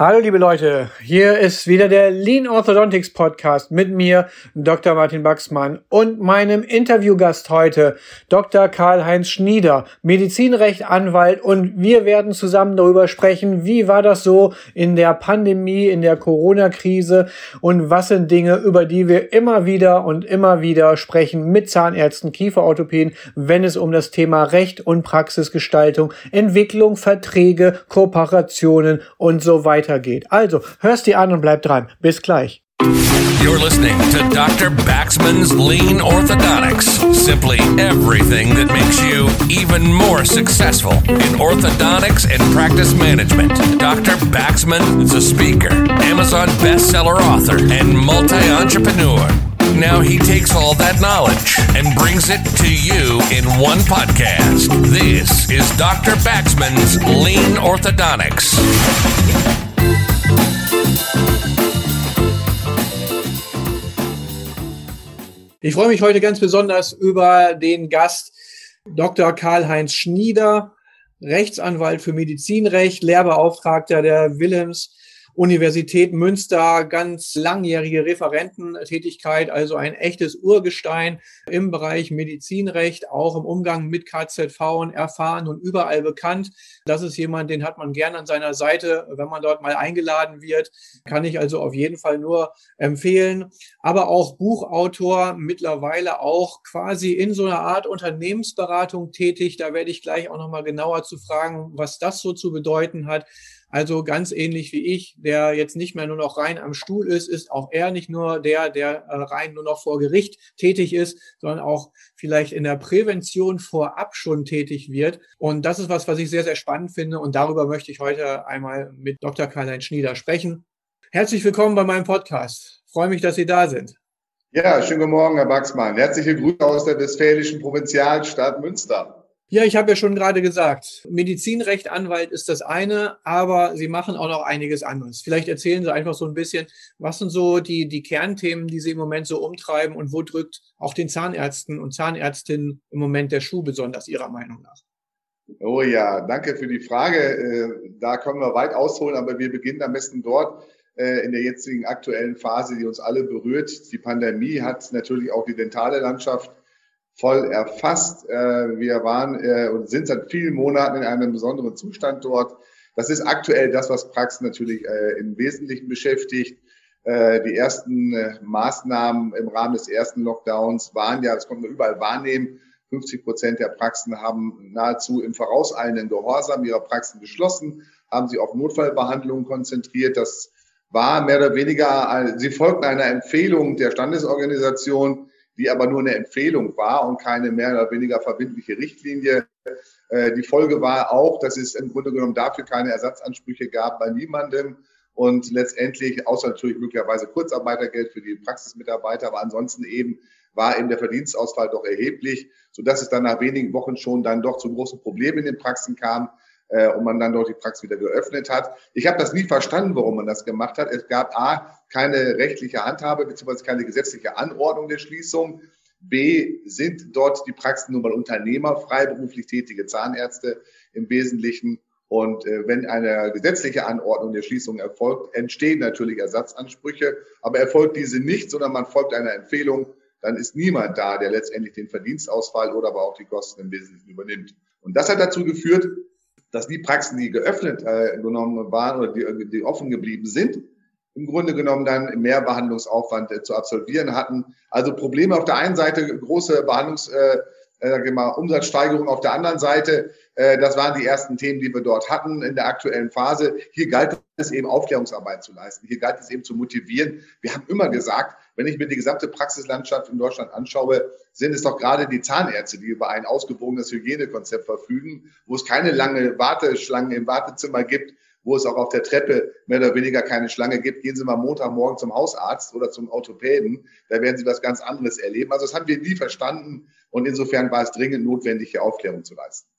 Hallo liebe Leute, hier ist wieder der Lean Orthodontics Podcast mit mir, Dr. Martin Baxmann und meinem Interviewgast heute, Dr. Karl-Heinz Schnieder, Medizinrecht Anwalt und wir werden zusammen darüber sprechen, wie war das so in der Pandemie, in der Corona-Krise und was sind Dinge, über die wir immer wieder und immer wieder sprechen mit Zahnärzten, Kieferorthopäden, wenn es um das Thema Recht und Praxisgestaltung, Entwicklung, Verträge, Kooperationen und so weiter weitergeht. Also, hörst die an und bleib dran. Bis gleich. You're listening to Dr. Baxman's Lean Orthodontics. Simply everything that makes you even more successful in orthodontics and practice management. Dr. Baxman is a speaker, Amazon bestseller author, and multi entrepreneur. Now he takes all that knowledge and brings it to you in one podcast. This is Dr. Baxman's Lean Orthodontics. Ich freue mich heute ganz besonders über den Gast Dr. Karl-Heinz Schnieder, Rechtsanwalt für Medizinrecht, Lehrbeauftragter der Willems Universität Münster ganz langjährige Referententätigkeit, also ein echtes Urgestein im Bereich Medizinrecht, auch im Umgang mit KZV erfahren und überall bekannt. Das ist jemand, den hat man gern an seiner Seite, wenn man dort mal eingeladen wird. Kann ich also auf jeden Fall nur empfehlen. Aber auch Buchautor, mittlerweile auch quasi in so einer Art Unternehmensberatung tätig. Da werde ich gleich auch nochmal genauer zu fragen, was das so zu bedeuten hat. Also ganz ähnlich wie ich, der jetzt nicht mehr nur noch rein am Stuhl ist, ist auch er nicht nur der, der äh, rein nur noch vor Gericht tätig ist, sondern auch vielleicht in der Prävention vorab schon tätig wird. Und das ist was, was ich sehr, sehr spannend finde. Und darüber möchte ich heute einmal mit Dr. Karl-Heinz Schnieder sprechen. Herzlich willkommen bei meinem Podcast. Freue mich, dass Sie da sind. Ja, schönen guten Morgen, Herr Baxmann. Herzliche Grüße aus der westfälischen Provinzialstadt Münster. Ja, ich habe ja schon gerade gesagt, Medizinrecht Anwalt ist das eine, aber Sie machen auch noch einiges anderes. Vielleicht erzählen Sie einfach so ein bisschen, was sind so die, die Kernthemen, die Sie im Moment so umtreiben und wo drückt auch den Zahnärzten und Zahnärztinnen im Moment der Schuh besonders Ihrer Meinung nach? Oh ja, danke für die Frage. Äh, da können wir weit ausholen, aber wir beginnen am besten dort äh, in der jetzigen aktuellen Phase, die uns alle berührt. Die Pandemie hat natürlich auch die dentale Landschaft voll erfasst. Äh, wir waren äh, und sind seit vielen Monaten in einem besonderen Zustand dort. Das ist aktuell das, was Praxen natürlich äh, im Wesentlichen beschäftigt. Die ersten Maßnahmen im Rahmen des ersten Lockdowns waren ja, das konnte man überall wahrnehmen, 50 Prozent der Praxen haben nahezu im vorauseilenden Gehorsam ihre Praxen geschlossen, haben sie auf Notfallbehandlungen konzentriert. Das war mehr oder weniger, sie folgten einer Empfehlung der Standesorganisation, die aber nur eine Empfehlung war und keine mehr oder weniger verbindliche Richtlinie. Äh, die Folge war auch, dass es im Grunde genommen dafür keine Ersatzansprüche gab bei niemandem und letztendlich, außer natürlich möglicherweise Kurzarbeitergeld für die Praxismitarbeiter, aber ansonsten eben war eben der Verdienstausfall doch erheblich, sodass es dann nach wenigen Wochen schon dann doch zu großen Problemen in den Praxen kam äh, und man dann dort die Praxis wieder geöffnet hat. Ich habe das nie verstanden, warum man das gemacht hat. Es gab A, keine rechtliche Handhabe bzw. keine gesetzliche Anordnung der Schließung. B, sind dort die Praxen nun mal Unternehmer, freiberuflich tätige Zahnärzte im Wesentlichen. Und äh, wenn eine gesetzliche Anordnung der Schließung erfolgt, entstehen natürlich Ersatzansprüche, aber erfolgt diese nicht, sondern man folgt einer Empfehlung, dann ist niemand da, der letztendlich den Verdienstausfall oder aber auch die Kosten im Wesentlichen übernimmt. Und das hat dazu geführt, dass die Praxen, die geöffnet äh, genommen waren oder die, die offen geblieben sind, im Grunde genommen dann mehr Behandlungsaufwand äh, zu absolvieren hatten. Also Probleme auf der einen Seite, große Behandlungs, äh, äh mal, Umsatzsteigerung auf der anderen Seite. Äh, das waren die ersten Themen, die wir dort hatten in der aktuellen Phase. Hier galt es eben Aufklärungsarbeit zu leisten. Hier galt es eben zu motivieren. Wir haben immer gesagt, wenn ich mir die gesamte Praxislandschaft in Deutschland anschaue, sind es doch gerade die Zahnärzte, die über ein ausgewogenes Hygienekonzept verfügen, wo es keine lange Warteschlangen im Wartezimmer gibt, wo es auch auf der Treppe mehr oder weniger keine Schlange gibt. Gehen Sie mal Montagmorgen zum Hausarzt oder zum Orthopäden, da werden Sie was ganz anderes erleben. Also das haben wir nie verstanden und insofern war es dringend notwendig, hier Aufklärung zu leisten.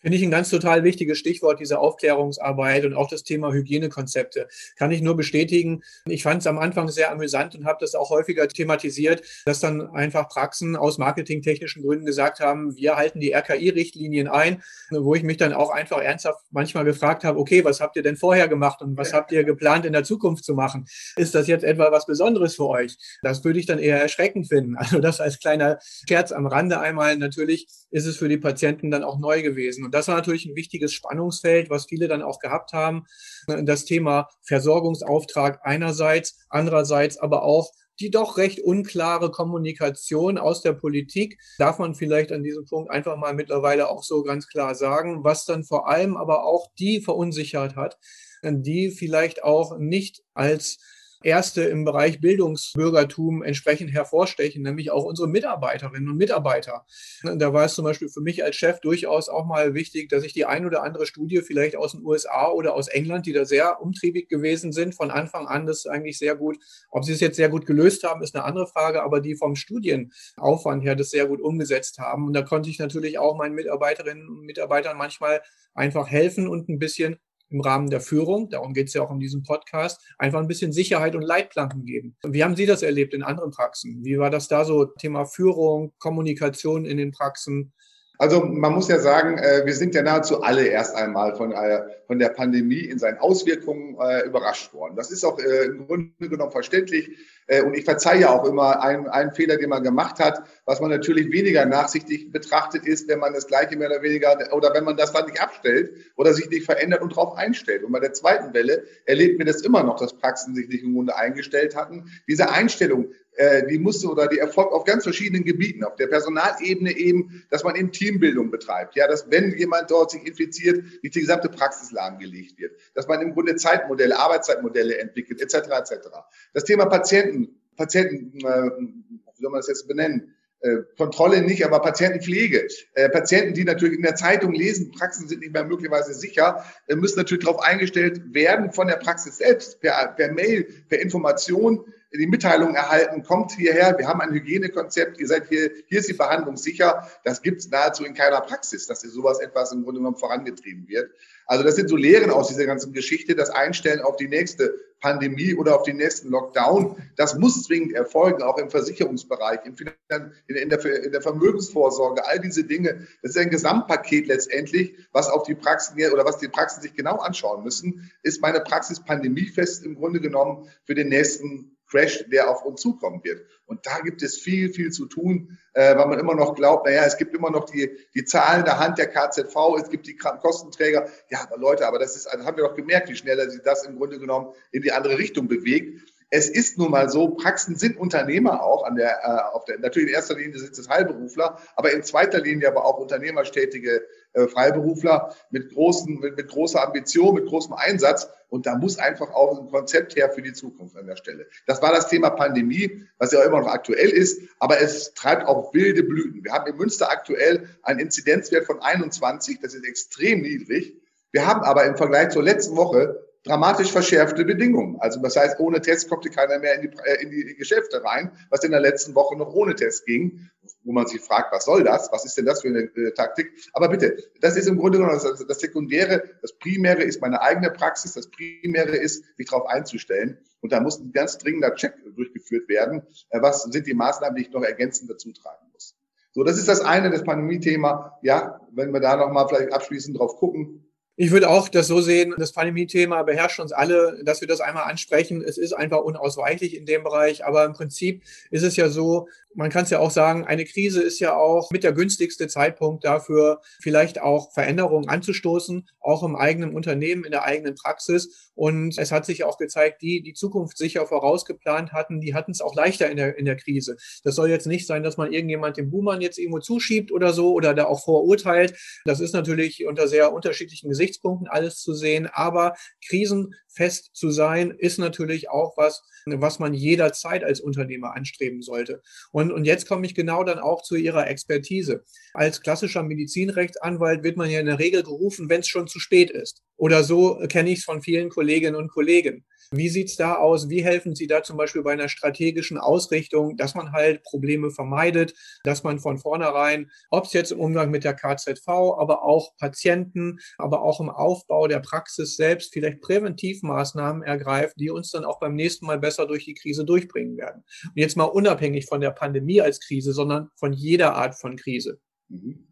Finde ich ein ganz total wichtiges Stichwort, diese Aufklärungsarbeit und auch das Thema Hygienekonzepte. Kann ich nur bestätigen. Ich fand es am Anfang sehr amüsant und habe das auch häufiger thematisiert, dass dann einfach Praxen aus marketingtechnischen Gründen gesagt haben, wir halten die RKI-Richtlinien ein, wo ich mich dann auch einfach ernsthaft manchmal gefragt habe, okay, was habt ihr denn vorher gemacht und was habt ihr geplant in der Zukunft zu machen? Ist das jetzt etwa was Besonderes für euch? Das würde ich dann eher erschreckend finden. Also das als kleiner Scherz am Rande einmal. Natürlich ist es für die Patienten dann auch neu gewesen. Und das war natürlich ein wichtiges Spannungsfeld, was viele dann auch gehabt haben. Das Thema Versorgungsauftrag einerseits, andererseits aber auch die doch recht unklare Kommunikation aus der Politik, darf man vielleicht an diesem Punkt einfach mal mittlerweile auch so ganz klar sagen, was dann vor allem aber auch die verunsichert hat, die vielleicht auch nicht als Erste im Bereich Bildungsbürgertum entsprechend hervorstechen, nämlich auch unsere Mitarbeiterinnen und Mitarbeiter. Da war es zum Beispiel für mich als Chef durchaus auch mal wichtig, dass ich die ein oder andere Studie vielleicht aus den USA oder aus England, die da sehr umtriebig gewesen sind, von Anfang an das eigentlich sehr gut, ob sie es jetzt sehr gut gelöst haben, ist eine andere Frage, aber die vom Studienaufwand her das sehr gut umgesetzt haben. Und da konnte ich natürlich auch meinen Mitarbeiterinnen und Mitarbeitern manchmal einfach helfen und ein bisschen im Rahmen der Führung, darum geht es ja auch in diesem Podcast, einfach ein bisschen Sicherheit und Leitplanken geben. Wie haben Sie das erlebt in anderen Praxen? Wie war das da so? Thema Führung, Kommunikation in den Praxen? Also man muss ja sagen, äh, wir sind ja nahezu alle erst einmal von, äh, der Pandemie in seinen Auswirkungen äh, überrascht worden. Das ist auch im Grunde genommen verständlich. Und ich verzeihe ja auch immer einen, einen Fehler, den man gemacht hat, was man natürlich weniger nachsichtig betrachtet ist, wenn man das Gleiche mehr oder weniger oder wenn man das dann nicht abstellt oder sich nicht verändert und darauf einstellt. Und bei der zweiten Welle erlebt mir das immer noch, dass Praxen sich nicht im Grunde eingestellt hatten. Diese Einstellung äh, die musste oder die erfolgt auf ganz verschiedenen Gebieten. Auf der Personalebene eben, dass man eben Teambildung betreibt. Ja, dass wenn jemand dort sich infiziert, nicht die gesamte Praxis lahmgelegt wird. Dass man im Grunde Zeitmodelle, Arbeitszeitmodelle entwickelt, etc. etc. Das Thema Patienten, Patienten, äh, wie soll man das jetzt benennen? Äh, Kontrolle nicht, aber Patientenpflege. Äh, Patienten, die natürlich in der Zeitung lesen, Praxen sind nicht mehr möglicherweise sicher, müssen natürlich darauf eingestellt werden von der Praxis selbst, per, per Mail, per Information, die Mitteilung erhalten, kommt hierher, wir haben ein Hygienekonzept, ihr seid hier, hier ist die Behandlung sicher. Das gibt es nahezu in keiner Praxis, dass hier sowas etwas im Grunde genommen vorangetrieben wird. Also das sind so Lehren aus dieser ganzen Geschichte, das Einstellen auf die nächste Pandemie oder auf den nächsten Lockdown. Das muss zwingend erfolgen, auch im Versicherungsbereich, in, der, in der Vermögensvorsorge, all diese Dinge. Das ist ein Gesamtpaket letztendlich, was auf die Praxen oder was die Praxen sich genau anschauen müssen. Ist meine Praxis pandemiefest im Grunde genommen für den nächsten Crash, der auf uns zukommen wird. Und da gibt es viel, viel zu tun, äh, weil man immer noch glaubt, naja, es gibt immer noch die, die Zahlen der Hand der KZV, es gibt die Kostenträger. Ja, aber Leute, aber das ist, also haben wir doch gemerkt, wie schneller sich das im Grunde genommen in die andere Richtung bewegt. Es ist nun mal so, Praxen sind Unternehmer auch an der, äh, auf der, natürlich in erster Linie sind es Heilberufler, aber in zweiter Linie aber auch unternehmerstätige äh, Freiberufler mit großen, mit, mit großer Ambition, mit großem Einsatz. Und da muss einfach auch ein Konzept her für die Zukunft an der Stelle. Das war das Thema Pandemie, was ja immer noch aktuell ist, aber es treibt auch wilde Blüten. Wir haben in Münster aktuell einen Inzidenzwert von 21, das ist extrem niedrig. Wir haben aber im Vergleich zur letzten Woche dramatisch verschärfte Bedingungen. Also das heißt, ohne Test kommt keiner mehr in die, äh, in die Geschäfte rein, was in der letzten Woche noch ohne Test ging, wo man sich fragt, was soll das? Was ist denn das für eine äh, Taktik? Aber bitte, das ist im Grunde genommen das, das Sekundäre. Das Primäre ist meine eigene Praxis. Das Primäre ist, mich darauf einzustellen. Und da muss ein ganz dringender Check durchgeführt werden. Äh, was sind die Maßnahmen, die ich noch ergänzend dazu tragen muss? So, das ist das eine, das Pandemie-Thema. Ja, wenn wir da nochmal vielleicht abschließend drauf gucken, ich würde auch das so sehen, das Pandemie-Thema beherrscht uns alle, dass wir das einmal ansprechen. Es ist einfach unausweichlich in dem Bereich, aber im Prinzip ist es ja so, man kann es ja auch sagen, eine Krise ist ja auch mit der günstigste Zeitpunkt dafür, vielleicht auch Veränderungen anzustoßen, auch im eigenen Unternehmen, in der eigenen Praxis. Und es hat sich auch gezeigt, die, die Zukunft sicher vorausgeplant hatten, die hatten es auch leichter in der, in der Krise. Das soll jetzt nicht sein, dass man irgendjemand den Boomern jetzt irgendwo zuschiebt oder so oder da auch vorurteilt. Das ist natürlich unter sehr unterschiedlichen Gesichtspunkten alles zu sehen. Aber krisenfest zu sein, ist natürlich auch was, was man jederzeit als Unternehmer anstreben sollte. Und, und jetzt komme ich genau dann auch zu Ihrer Expertise. Als klassischer Medizinrechtsanwalt wird man ja in der Regel gerufen, wenn es schon zu spät ist. Oder so kenne ich es von vielen Kolleginnen und Kollegen. Wie sieht's da aus? Wie helfen Sie da zum Beispiel bei einer strategischen Ausrichtung, dass man halt Probleme vermeidet, dass man von vornherein, ob es jetzt im Umgang mit der KZV, aber auch Patienten, aber auch im Aufbau der Praxis selbst vielleicht Präventivmaßnahmen ergreift, die uns dann auch beim nächsten Mal besser durch die Krise durchbringen werden. Und jetzt mal unabhängig von der Pandemie als Krise, sondern von jeder Art von Krise. Mhm.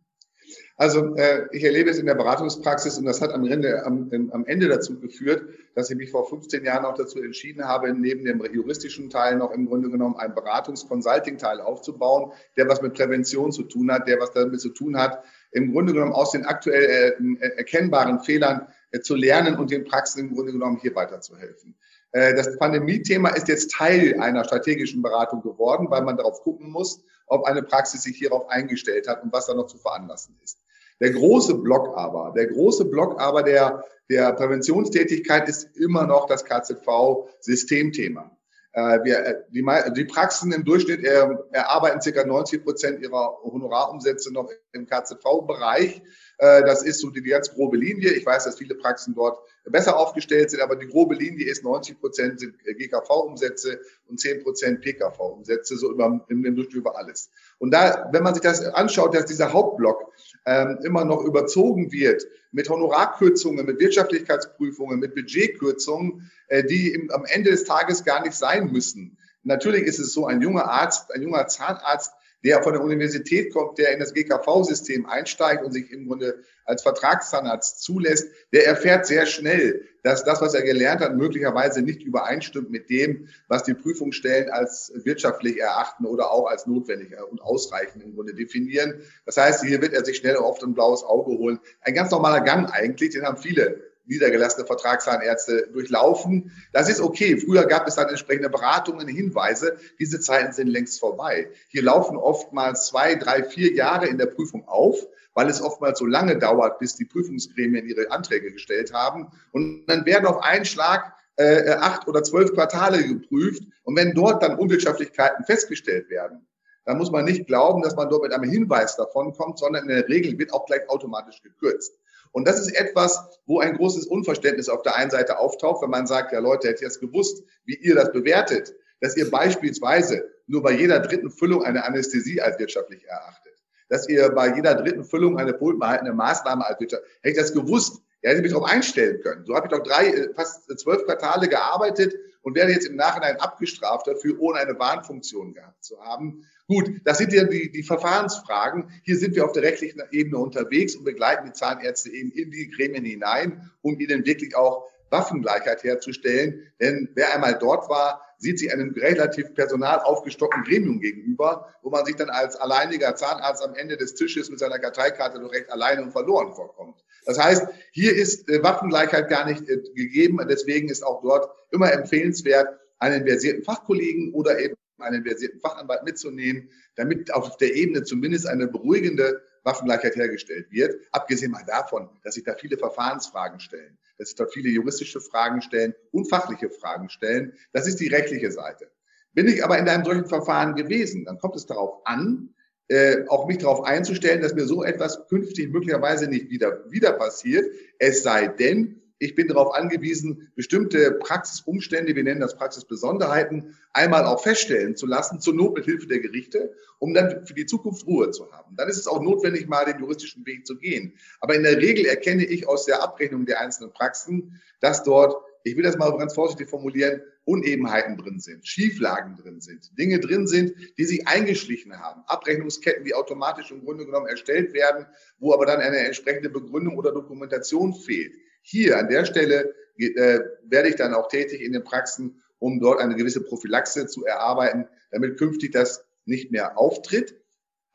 Also äh, ich erlebe es in der Beratungspraxis und das hat am Ende, am, am Ende dazu geführt, dass ich mich vor 15 Jahren auch dazu entschieden habe, neben dem juristischen Teil noch im Grunde genommen einen Beratungs-Consulting-Teil aufzubauen, der was mit Prävention zu tun hat, der was damit zu tun hat, im Grunde genommen aus den aktuell äh, erkennbaren Fehlern äh, zu lernen und den Praxen im Grunde genommen hier weiterzuhelfen. Äh, das Pandemie-Thema ist jetzt Teil einer strategischen Beratung geworden, weil man darauf gucken muss, ob eine Praxis sich hierauf eingestellt hat und was da noch zu veranlassen ist. Der große Block aber, der große Block aber der, der Präventionstätigkeit ist immer noch das KZV-Systemthema. Äh, wir, äh, die, die Praxen im Durchschnitt erarbeiten circa 90 Prozent ihrer Honorarumsätze noch im KZV-Bereich. Äh, das ist so die ganz grobe Linie. Ich weiß, dass viele Praxen dort besser aufgestellt sind, aber die grobe Linie ist 90 Prozent sind GKV-Umsätze und 10 Prozent PKV-Umsätze, so über, im, im Durchschnitt über alles. Und da, wenn man sich das anschaut, dass dieser Hauptblock ähm, immer noch überzogen wird mit Honorarkürzungen, mit Wirtschaftlichkeitsprüfungen, mit Budgetkürzungen, äh, die im, am Ende des Tages gar nicht sein müssen. Natürlich ist es so, ein junger Arzt, ein junger Zahnarzt der von der Universität kommt, der in das GKV-System einsteigt und sich im Grunde als Vertragszahnarzt zulässt, der erfährt sehr schnell, dass das, was er gelernt hat, möglicherweise nicht übereinstimmt mit dem, was die Prüfungsstellen als wirtschaftlich erachten oder auch als notwendig und ausreichend im Grunde definieren. Das heißt, hier wird er sich schnell oft ein blaues Auge holen. Ein ganz normaler Gang eigentlich, den haben viele niedergelassene Vertragszahnärzte durchlaufen. Das ist okay. Früher gab es dann entsprechende Beratungen, Hinweise. Diese Zeiten sind längst vorbei. Hier laufen oftmals zwei, drei, vier Jahre in der Prüfung auf, weil es oftmals so lange dauert, bis die Prüfungsgremien ihre Anträge gestellt haben. Und dann werden auf einen Schlag äh, acht oder zwölf Quartale geprüft. Und wenn dort dann Unwirtschaftlichkeiten festgestellt werden, dann muss man nicht glauben, dass man dort mit einem Hinweis davon kommt, sondern in der Regel wird auch gleich automatisch gekürzt. Und das ist etwas, wo ein großes Unverständnis auf der einen Seite auftaucht, wenn man sagt, ja Leute, hätte ich das gewusst, wie ihr das bewertet, dass ihr beispielsweise nur bei jeder dritten Füllung eine Anästhesie als wirtschaftlich erachtet, dass ihr bei jeder dritten Füllung eine pulpenhaltende Maßnahme als wirtschaftlich, hätte ich das gewusst, ja, hätte ich mich darauf einstellen können. So habe ich doch drei, äh, fast zwölf Quartale gearbeitet und werde jetzt im Nachhinein abgestraft dafür, ohne eine Warnfunktion gehabt zu haben. Gut, das sind ja die, die Verfahrensfragen. Hier sind wir auf der rechtlichen Ebene unterwegs und begleiten die Zahnärzte eben in die Gremien hinein, um ihnen wirklich auch Waffengleichheit herzustellen. Denn wer einmal dort war, sieht sich einem relativ personal aufgestockten Gremium gegenüber, wo man sich dann als alleiniger Zahnarzt am Ende des Tisches mit seiner Karteikarte doch recht alleine und verloren vorkommt. Das heißt, hier ist äh, Waffengleichheit gar nicht äh, gegeben. Deswegen ist auch dort immer empfehlenswert, einen versierten Fachkollegen oder eben einen versierten Fachanwalt mitzunehmen, damit auf der Ebene zumindest eine beruhigende Waffengleichheit hergestellt wird. Abgesehen mal davon, dass sich da viele Verfahrensfragen stellen, dass sich dort viele juristische Fragen stellen und fachliche Fragen stellen. Das ist die rechtliche Seite. Bin ich aber in einem solchen Verfahren gewesen, dann kommt es darauf an, äh, auch mich darauf einzustellen, dass mir so etwas künftig möglicherweise nicht wieder, wieder passiert. Es sei denn, ich bin darauf angewiesen, bestimmte Praxisumstände, wir nennen das Praxisbesonderheiten, einmal auch feststellen zu lassen, zur Not mit Hilfe der Gerichte, um dann für die Zukunft Ruhe zu haben. Dann ist es auch notwendig, mal den juristischen Weg zu gehen. Aber in der Regel erkenne ich aus der Abrechnung der einzelnen Praxen, dass dort, ich will das mal ganz vorsichtig formulieren, Unebenheiten drin sind, Schieflagen drin sind, Dinge drin sind, die sich eingeschlichen haben, Abrechnungsketten, die automatisch im Grunde genommen erstellt werden, wo aber dann eine entsprechende Begründung oder Dokumentation fehlt. Hier an der Stelle äh, werde ich dann auch tätig in den Praxen, um dort eine gewisse Prophylaxe zu erarbeiten, damit künftig das nicht mehr auftritt.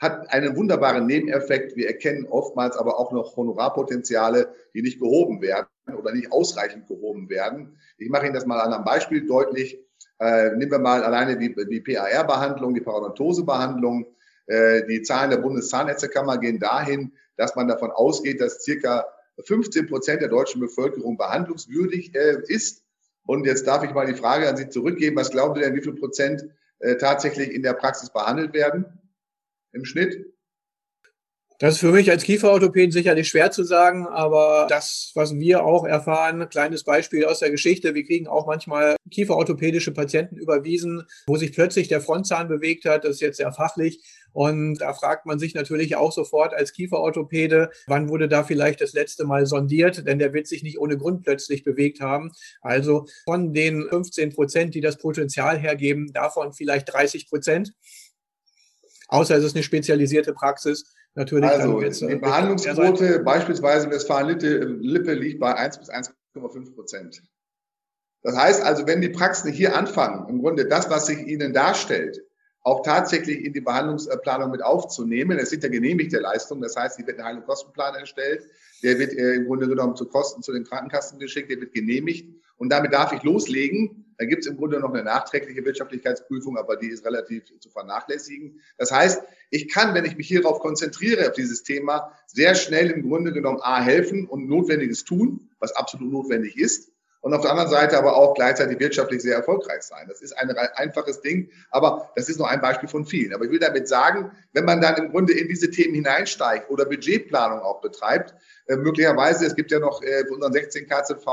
Hat einen wunderbaren Nebeneffekt. Wir erkennen oftmals aber auch noch Honorarpotenziale, die nicht gehoben werden oder nicht ausreichend gehoben werden. Ich mache Ihnen das mal an einem Beispiel deutlich. Äh, nehmen wir mal alleine die, die PAR-Behandlung, die Parodontose-Behandlung. Äh, die Zahlen der Bundeszahnärztekammer gehen dahin, dass man davon ausgeht, dass circa 15 Prozent der deutschen Bevölkerung behandlungswürdig äh, ist. Und jetzt darf ich mal die Frage an Sie zurückgeben. Was glauben Sie denn, wie viel Prozent äh, tatsächlich in der Praxis behandelt werden im Schnitt? Das ist für mich als Kieferorthopäden sicherlich schwer zu sagen, aber das, was wir auch erfahren, kleines Beispiel aus der Geschichte, wir kriegen auch manchmal kieferorthopädische Patienten überwiesen, wo sich plötzlich der Frontzahn bewegt hat, das ist jetzt sehr fachlich. Und da fragt man sich natürlich auch sofort als Kieferorthopäde, wann wurde da vielleicht das letzte Mal sondiert, denn der wird sich nicht ohne Grund plötzlich bewegt haben. Also von den 15 Prozent, die das Potenzial hergeben, davon vielleicht 30 Prozent. Außer es ist eine spezialisierte Praxis, Natürlich also jetzt, die Behandlungsquote beispielsweise in Westfalen-Lippe liegt bei 1 bis 1,5 Prozent. Das heißt also, wenn die Praxen hier anfangen, im Grunde das, was sich ihnen darstellt, auch tatsächlich in die Behandlungsplanung mit aufzunehmen. Es sind ja genehmigte Leistungen, das heißt, die wird ein Heil- und Kostenplan erstellt, der wird äh, im Grunde genommen zu Kosten zu den Krankenkassen geschickt, der wird genehmigt und damit darf ich loslegen. Da gibt es im Grunde noch eine nachträgliche Wirtschaftlichkeitsprüfung, aber die ist relativ zu vernachlässigen. Das heißt, ich kann, wenn ich mich hierauf konzentriere, auf dieses Thema, sehr schnell im Grunde genommen A helfen und Notwendiges tun, was absolut notwendig ist und auf der anderen Seite aber auch gleichzeitig wirtschaftlich sehr erfolgreich sein. Das ist ein einfaches Ding, aber das ist nur ein Beispiel von vielen. Aber ich will damit sagen, wenn man dann im Grunde in diese Themen hineinsteigt oder Budgetplanung auch betreibt, äh, möglicherweise, es gibt ja noch äh, unseren 16 KZV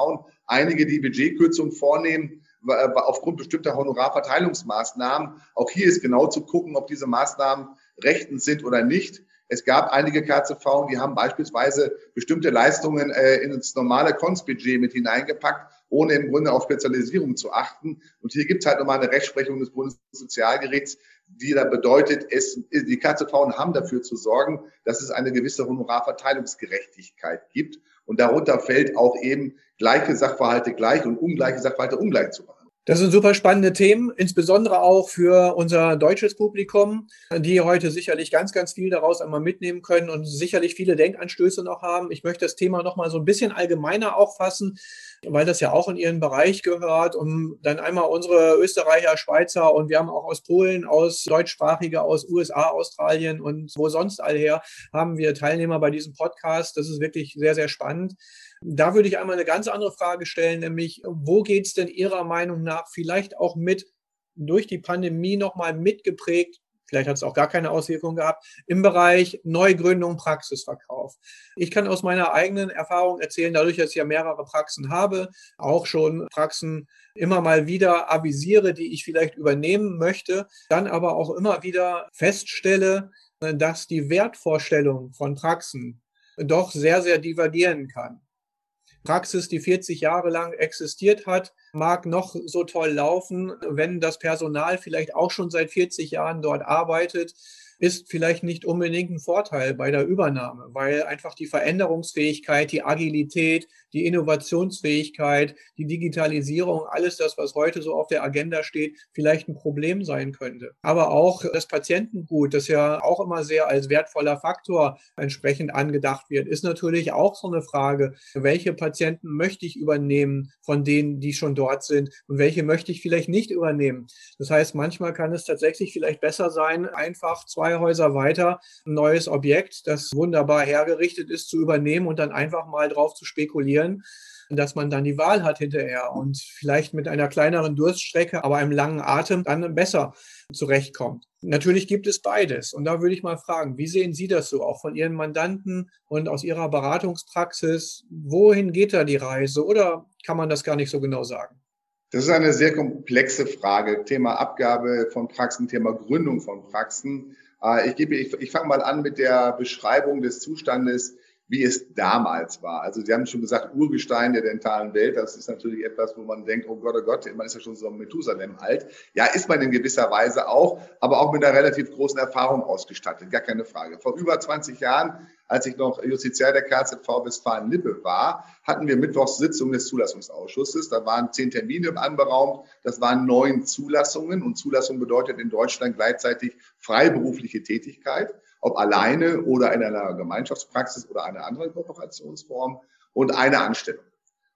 einige, die Budgetkürzungen vornehmen, aufgrund bestimmter Honorarverteilungsmaßnahmen. Auch hier ist genau zu gucken, ob diese Maßnahmen rechtens sind oder nicht. Es gab einige KZV, die haben beispielsweise bestimmte Leistungen äh, ins normale Konzbudget mit hineingepackt, ohne im Grunde auf Spezialisierung zu achten. Und hier gibt es halt nochmal eine Rechtsprechung des Bundessozialgerichts, die da bedeutet, es, die KZV haben dafür zu sorgen, dass es eine gewisse Honorarverteilungsgerechtigkeit gibt. Und darunter fällt auch eben gleiche Sachverhalte gleich und ungleiche Sachverhalte ungleich zu machen. Das sind super spannende Themen, insbesondere auch für unser deutsches Publikum, die heute sicherlich ganz, ganz viel daraus einmal mitnehmen können und sicherlich viele Denkanstöße noch haben. Ich möchte das Thema noch mal so ein bisschen allgemeiner auffassen, weil das ja auch in Ihren Bereich gehört, um dann einmal unsere Österreicher, Schweizer und wir haben auch aus Polen, aus deutschsprachige, aus USA, Australien und wo sonst all her haben wir Teilnehmer bei diesem Podcast. Das ist wirklich sehr, sehr spannend. Da würde ich einmal eine ganz andere Frage stellen, nämlich wo geht es denn Ihrer Meinung nach vielleicht auch mit durch die Pandemie nochmal mitgeprägt, vielleicht hat es auch gar keine Auswirkungen gehabt, im Bereich Neugründung, Praxisverkauf. Ich kann aus meiner eigenen Erfahrung erzählen, dadurch, dass ich ja mehrere Praxen habe, auch schon Praxen immer mal wieder avisiere, die ich vielleicht übernehmen möchte, dann aber auch immer wieder feststelle, dass die Wertvorstellung von Praxen doch sehr, sehr divergieren kann. Praxis, die 40 Jahre lang existiert hat, mag noch so toll laufen, wenn das Personal vielleicht auch schon seit 40 Jahren dort arbeitet, ist vielleicht nicht unbedingt ein Vorteil bei der Übernahme, weil einfach die Veränderungsfähigkeit, die Agilität, die Innovationsfähigkeit, die Digitalisierung, alles das, was heute so auf der Agenda steht, vielleicht ein Problem sein könnte. Aber auch das Patientengut, das ja auch immer sehr als wertvoller Faktor entsprechend angedacht wird, ist natürlich auch so eine Frage, welche Patienten möchte ich übernehmen von denen, die schon dort sind und welche möchte ich vielleicht nicht übernehmen. Das heißt, manchmal kann es tatsächlich vielleicht besser sein, einfach zwei Häuser weiter ein neues Objekt, das wunderbar hergerichtet ist, zu übernehmen und dann einfach mal drauf zu spekulieren, dass man dann die Wahl hat hinterher und vielleicht mit einer kleineren Durststrecke, aber einem langen Atem dann besser zurechtkommt. Natürlich gibt es beides. Und da würde ich mal fragen, wie sehen Sie das so, auch von Ihren Mandanten und aus Ihrer Beratungspraxis? Wohin geht da die Reise oder kann man das gar nicht so genau sagen? Das ist eine sehr komplexe Frage. Thema Abgabe von Praxen, Thema Gründung von Praxen. Äh, ich, gebe, ich, ich fange mal an mit der Beschreibung des Zustandes wie es damals war. Also Sie haben schon gesagt, Urgestein der dentalen Welt, das ist natürlich etwas, wo man denkt, oh Gott, oh Gott, man ist ja schon so ein Methusalem alt. Ja, ist man in gewisser Weise auch, aber auch mit einer relativ großen Erfahrung ausgestattet, gar keine Frage. Vor über 20 Jahren, als ich noch Justiziar der KZV Westfalen-Lippe war, hatten wir Mittwochs Sitzung des Zulassungsausschusses. Da waren zehn Termine anberaumt, das waren neun Zulassungen und Zulassung bedeutet in Deutschland gleichzeitig freiberufliche Tätigkeit ob alleine oder in einer Gemeinschaftspraxis oder einer anderen Kooperationsform und eine Anstellung.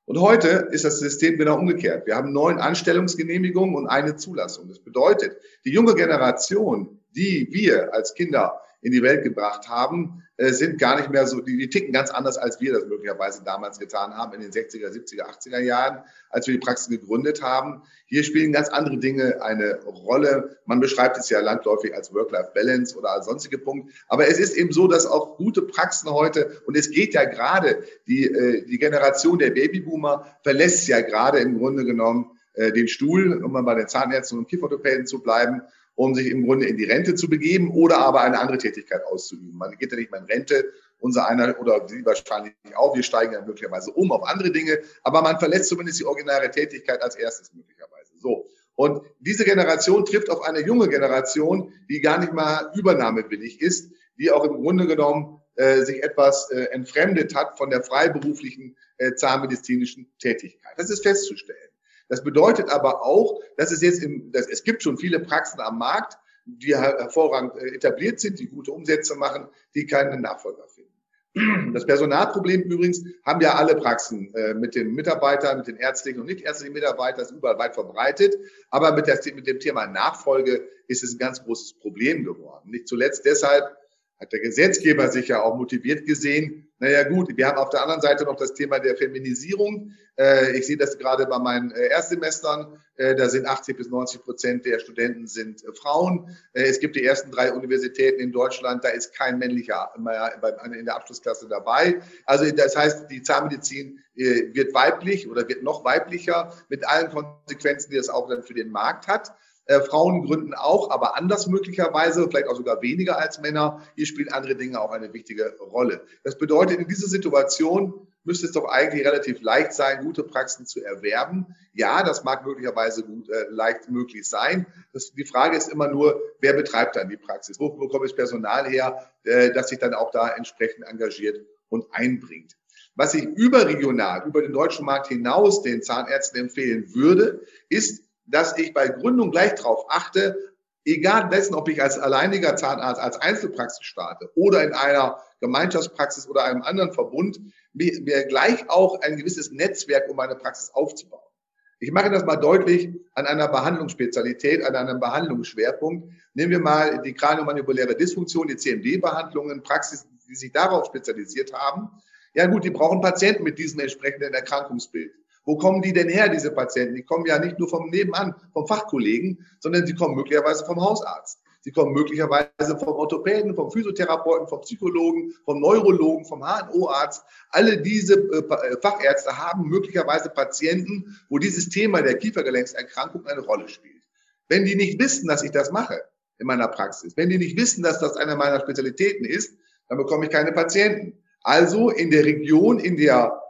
Und heute ist das System genau umgekehrt. Wir haben neun Anstellungsgenehmigungen und eine Zulassung. Das bedeutet, die junge Generation, die wir als Kinder in die Welt gebracht haben, äh, sind gar nicht mehr so, die, die ticken ganz anders, als wir das möglicherweise damals getan haben in den 60er, 70er, 80er Jahren, als wir die Praxis gegründet haben. Hier spielen ganz andere Dinge eine Rolle. Man beschreibt es ja landläufig als Work-Life-Balance oder als sonstige Punkt. Aber es ist eben so, dass auch gute Praxen heute, und es geht ja gerade, die, äh, die Generation der Babyboomer verlässt ja gerade im Grunde genommen äh, den Stuhl, um mal bei den Zahnärzten und Kieferorthopäden zu bleiben um sich im Grunde in die Rente zu begeben oder aber eine andere Tätigkeit auszuüben. Man geht ja nicht mehr in Rente, unser einer oder Sie wahrscheinlich auch, wir steigen ja möglicherweise um auf andere Dinge, aber man verlässt zumindest die originäre Tätigkeit als erstes möglicherweise. So. Und diese Generation trifft auf eine junge Generation, die gar nicht mal übernahmewillig ist, die auch im Grunde genommen äh, sich etwas äh, entfremdet hat von der freiberuflichen äh, zahnmedizinischen Tätigkeit. Das ist festzustellen. Das bedeutet aber auch, dass es jetzt im, dass, es gibt schon viele Praxen am Markt, die hervorragend äh, etabliert sind, die gute Umsätze machen, die keinen Nachfolger finden. Das Personalproblem übrigens haben ja alle Praxen äh, mit den Mitarbeitern, mit den ärztlichen und nicht ärztlichen Mitarbeitern, ist überall weit verbreitet. Aber mit, der, mit dem Thema Nachfolge ist es ein ganz großes Problem geworden. Nicht zuletzt deshalb, hat der Gesetzgeber sich ja auch motiviert gesehen. Naja gut, wir haben auf der anderen Seite noch das Thema der Feminisierung. Äh, ich sehe das gerade bei meinen äh, Erstsemestern. Äh, da sind 80 bis 90 Prozent der Studenten sind Frauen. Es gibt die ersten drei Universitäten in Deutschland, da ist kein männlicher in der Abschlussklasse dabei. Also das heißt, die Zahnmedizin wird weiblich oder wird noch weiblicher mit allen Konsequenzen, die das auch dann für den Markt hat. Äh, Frauen gründen auch, aber anders möglicherweise, vielleicht auch sogar weniger als Männer. Hier spielen andere Dinge auch eine wichtige Rolle. Das bedeutet, in dieser Situation müsste es doch eigentlich relativ leicht sein, gute Praxen zu erwerben. Ja, das mag möglicherweise gut, äh, leicht möglich sein. Das, die Frage ist immer nur, wer betreibt dann die Praxis? Wo bekomme ich Personal her, äh, das sich dann auch da entsprechend engagiert und einbringt? Was ich überregional, über den deutschen Markt hinaus den Zahnärzten empfehlen würde, ist, dass ich bei Gründung gleich darauf achte, egal dessen, ob ich als alleiniger Zahnarzt, als Einzelpraxis starte oder in einer Gemeinschaftspraxis oder einem anderen Verbund, mir, mir gleich auch ein gewisses Netzwerk um meine Praxis aufzubauen. Ich mache das mal deutlich an einer Behandlungsspezialität, an einem Behandlungsschwerpunkt. Nehmen wir mal die kraniomandibuläre Dysfunktion, die CMD-Behandlungen, Praxis, die sich darauf spezialisiert haben. Ja gut, die brauchen Patienten mit diesem entsprechenden Erkrankungsbild. Wo kommen die denn her, diese Patienten? Die kommen ja nicht nur vom Nebenan, vom Fachkollegen, sondern sie kommen möglicherweise vom Hausarzt. Sie kommen möglicherweise vom Orthopäden, vom Physiotherapeuten, vom Psychologen, vom Neurologen, vom HNO-Arzt. Alle diese äh, äh, Fachärzte haben möglicherweise Patienten, wo dieses Thema der Kiefergelenkserkrankung eine Rolle spielt. Wenn die nicht wissen, dass ich das mache in meiner Praxis, wenn die nicht wissen, dass das eine meiner Spezialitäten ist, dann bekomme ich keine Patienten. Also in der Region, in der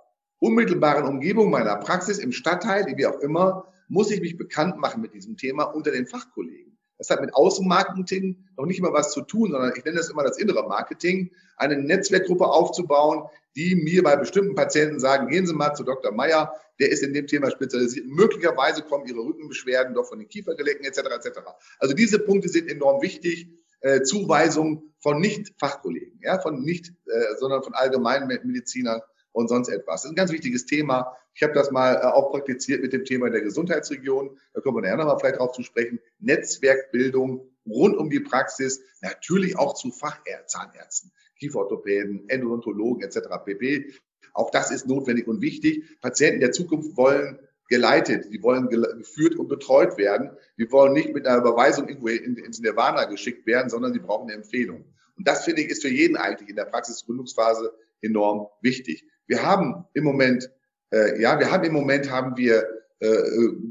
unmittelbaren Umgebung meiner Praxis, im Stadtteil, wie auch immer, muss ich mich bekannt machen mit diesem Thema unter den Fachkollegen. Das hat mit Außenmarketing noch nicht immer was zu tun, sondern ich nenne das immer das innere Marketing, eine Netzwerkgruppe aufzubauen, die mir bei bestimmten Patienten sagen, gehen Sie mal zu Dr. Meyer, der ist in dem Thema spezialisiert. Möglicherweise kommen Ihre Rückenbeschwerden doch von den Kiefergelenken etc. etc. Also diese Punkte sind enorm wichtig. Äh, Zuweisung von Nicht-Fachkollegen, ja, von nicht, äh, sondern von allgemeinen Medizinern und sonst etwas. Das ist ein ganz wichtiges Thema. Ich habe das mal äh, auch praktiziert mit dem Thema der Gesundheitsregion. Da kommen wir nachher nochmal vielleicht drauf zu sprechen. Netzwerkbildung rund um die Praxis, natürlich auch zu Fachzahnärzten, Kieferorthopäden, Endodontologen etc. pp. Auch das ist notwendig und wichtig. Patienten der Zukunft wollen geleitet, die wollen geführt und betreut werden. Die wollen nicht mit einer Überweisung irgendwo ins Nirvana geschickt werden, sondern sie brauchen eine Empfehlung. Und das finde ich ist für jeden eigentlich in der Praxisgründungsphase enorm wichtig. Wir haben im Moment, äh, ja, wir haben im Moment haben wir äh,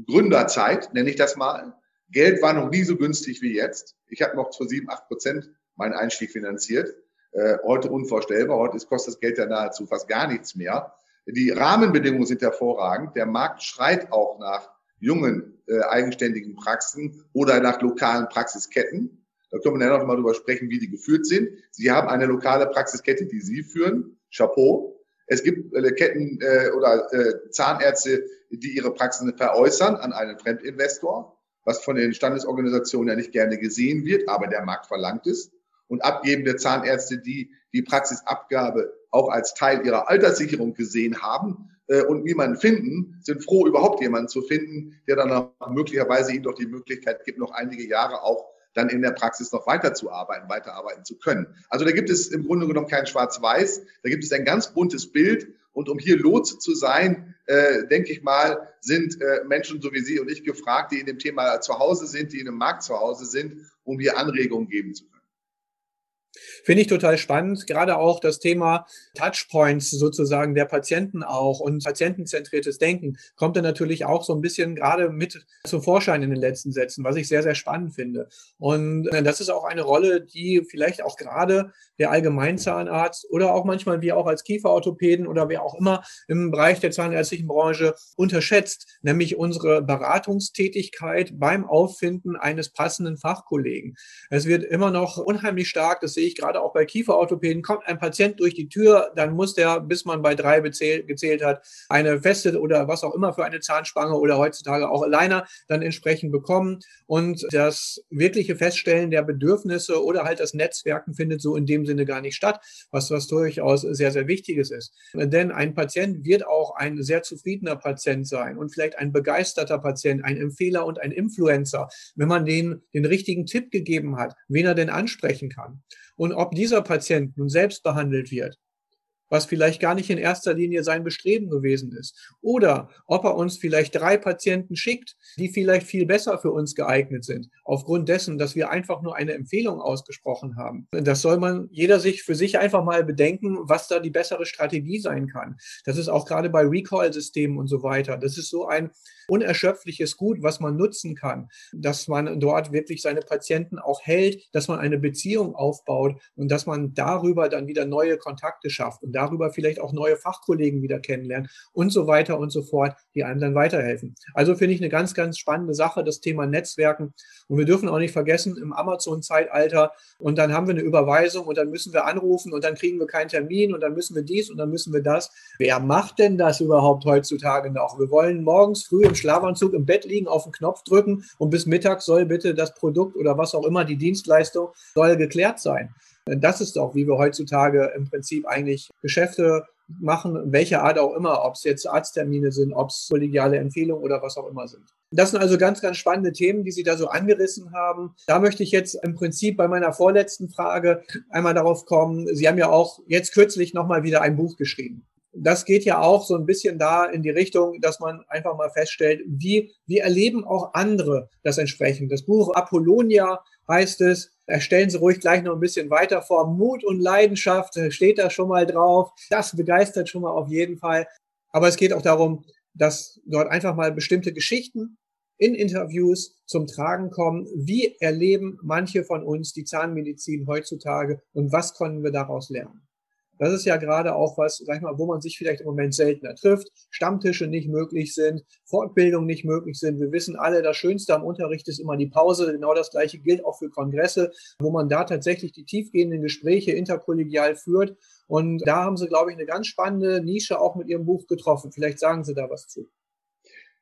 Gründerzeit, nenne ich das mal. Geld war noch nie so günstig wie jetzt. Ich habe noch zu sieben, acht Prozent meinen Einstieg finanziert. Äh, heute unvorstellbar. Heute ist, kostet das Geld ja nahezu fast gar nichts mehr. Die Rahmenbedingungen sind hervorragend. Der Markt schreit auch nach jungen, äh, eigenständigen Praxen oder nach lokalen Praxisketten. Da können wir ja noch mal drüber sprechen, wie die geführt sind. Sie haben eine lokale Praxiskette, die Sie führen. Chapeau. Es gibt äh, Ketten äh, oder äh, Zahnärzte, die ihre Praxen veräußern an einen Fremdinvestor, was von den Standesorganisationen ja nicht gerne gesehen wird, aber der Markt verlangt es. Und abgebende Zahnärzte, die die Praxisabgabe auch als Teil ihrer Alterssicherung gesehen haben äh, und niemanden finden, sind froh, überhaupt jemanden zu finden, der dann möglicherweise ihnen doch die Möglichkeit gibt, noch einige Jahre auch dann in der Praxis noch weiterzuarbeiten, weiterarbeiten zu können. Also da gibt es im Grunde genommen kein Schwarz-Weiß, da gibt es ein ganz buntes Bild. Und um hier Lotse zu sein, äh, denke ich mal, sind äh, Menschen so wie Sie und ich gefragt, die in dem Thema zu Hause sind, die in dem Markt zu Hause sind, um hier Anregungen geben zu können. Finde ich total spannend. Gerade auch das Thema Touchpoints sozusagen der Patienten auch und patientenzentriertes Denken kommt dann natürlich auch so ein bisschen gerade mit zum Vorschein in den letzten Sätzen, was ich sehr, sehr spannend finde. Und äh, das ist auch eine Rolle, die vielleicht auch gerade der Allgemeinzahnarzt oder auch manchmal wir auch als Kieferorthopäden oder wer auch immer im Bereich der zahnärztlichen Branche unterschätzt, nämlich unsere Beratungstätigkeit beim Auffinden eines passenden Fachkollegen. Es wird immer noch unheimlich stark, das sehe ich gerade auch bei Kieferorthopäden, kommt ein Patient durch die Tür, dann muss der, bis man bei drei gezählt hat, eine feste oder was auch immer für eine Zahnspange oder heutzutage auch Aligner dann entsprechend bekommen. Und das wirkliche Feststellen der Bedürfnisse oder halt das Netzwerken findet so in dem Sinne gar nicht statt, was, was durchaus sehr, sehr Wichtiges ist. Denn ein Patient wird auch ein sehr zufriedener Patient sein und vielleicht ein begeisterter Patient, ein Empfehler und ein Influencer, wenn man den den richtigen Tipp gegeben hat, wen er denn ansprechen kann. Und ob dieser Patient nun selbst behandelt wird, was vielleicht gar nicht in erster Linie sein Bestreben gewesen ist. Oder ob er uns vielleicht drei Patienten schickt, die vielleicht viel besser für uns geeignet sind, aufgrund dessen, dass wir einfach nur eine Empfehlung ausgesprochen haben. Das soll man jeder sich für sich einfach mal bedenken, was da die bessere Strategie sein kann. Das ist auch gerade bei Recall-Systemen und so weiter. Das ist so ein unerschöpfliches Gut, was man nutzen kann, dass man dort wirklich seine Patienten auch hält, dass man eine Beziehung aufbaut und dass man darüber dann wieder neue Kontakte schafft und darüber vielleicht auch neue Fachkollegen wieder kennenlernt und so weiter und so fort, die einem dann weiterhelfen. Also finde ich eine ganz, ganz spannende Sache, das Thema Netzwerken. Und wir dürfen auch nicht vergessen, im Amazon-Zeitalter und dann haben wir eine Überweisung und dann müssen wir anrufen und dann kriegen wir keinen Termin und dann müssen wir dies und dann müssen wir das. Wer macht denn das überhaupt heutzutage noch? Wir wollen morgens früh im Schlafanzug im Bett liegen, auf den Knopf drücken und bis Mittag soll bitte das Produkt oder was auch immer, die Dienstleistung, soll geklärt sein. Das ist doch, wie wir heutzutage im Prinzip eigentlich Geschäfte machen, welcher Art auch immer, ob es jetzt Arzttermine sind, ob es kollegiale Empfehlungen oder was auch immer sind. Das sind also ganz, ganz spannende Themen, die Sie da so angerissen haben. Da möchte ich jetzt im Prinzip bei meiner vorletzten Frage einmal darauf kommen. Sie haben ja auch jetzt kürzlich nochmal wieder ein Buch geschrieben das geht ja auch so ein bisschen da in die Richtung, dass man einfach mal feststellt, wie, wie erleben auch andere das entsprechend. Das Buch Apollonia heißt es, erstellen Sie ruhig gleich noch ein bisschen weiter vor. Mut und Leidenschaft steht da schon mal drauf. Das begeistert schon mal auf jeden Fall. Aber es geht auch darum, dass dort einfach mal bestimmte Geschichten in Interviews zum Tragen kommen. Wie erleben manche von uns die Zahnmedizin heutzutage und was können wir daraus lernen? Das ist ja gerade auch was, sag ich mal, wo man sich vielleicht im Moment seltener trifft, Stammtische nicht möglich sind, Fortbildung nicht möglich sind. Wir wissen alle, das Schönste am Unterricht ist immer die Pause. Genau das Gleiche gilt auch für Kongresse, wo man da tatsächlich die tiefgehenden Gespräche interkollegial führt. Und da haben Sie, glaube ich, eine ganz spannende Nische auch mit Ihrem Buch getroffen. Vielleicht sagen Sie da was zu.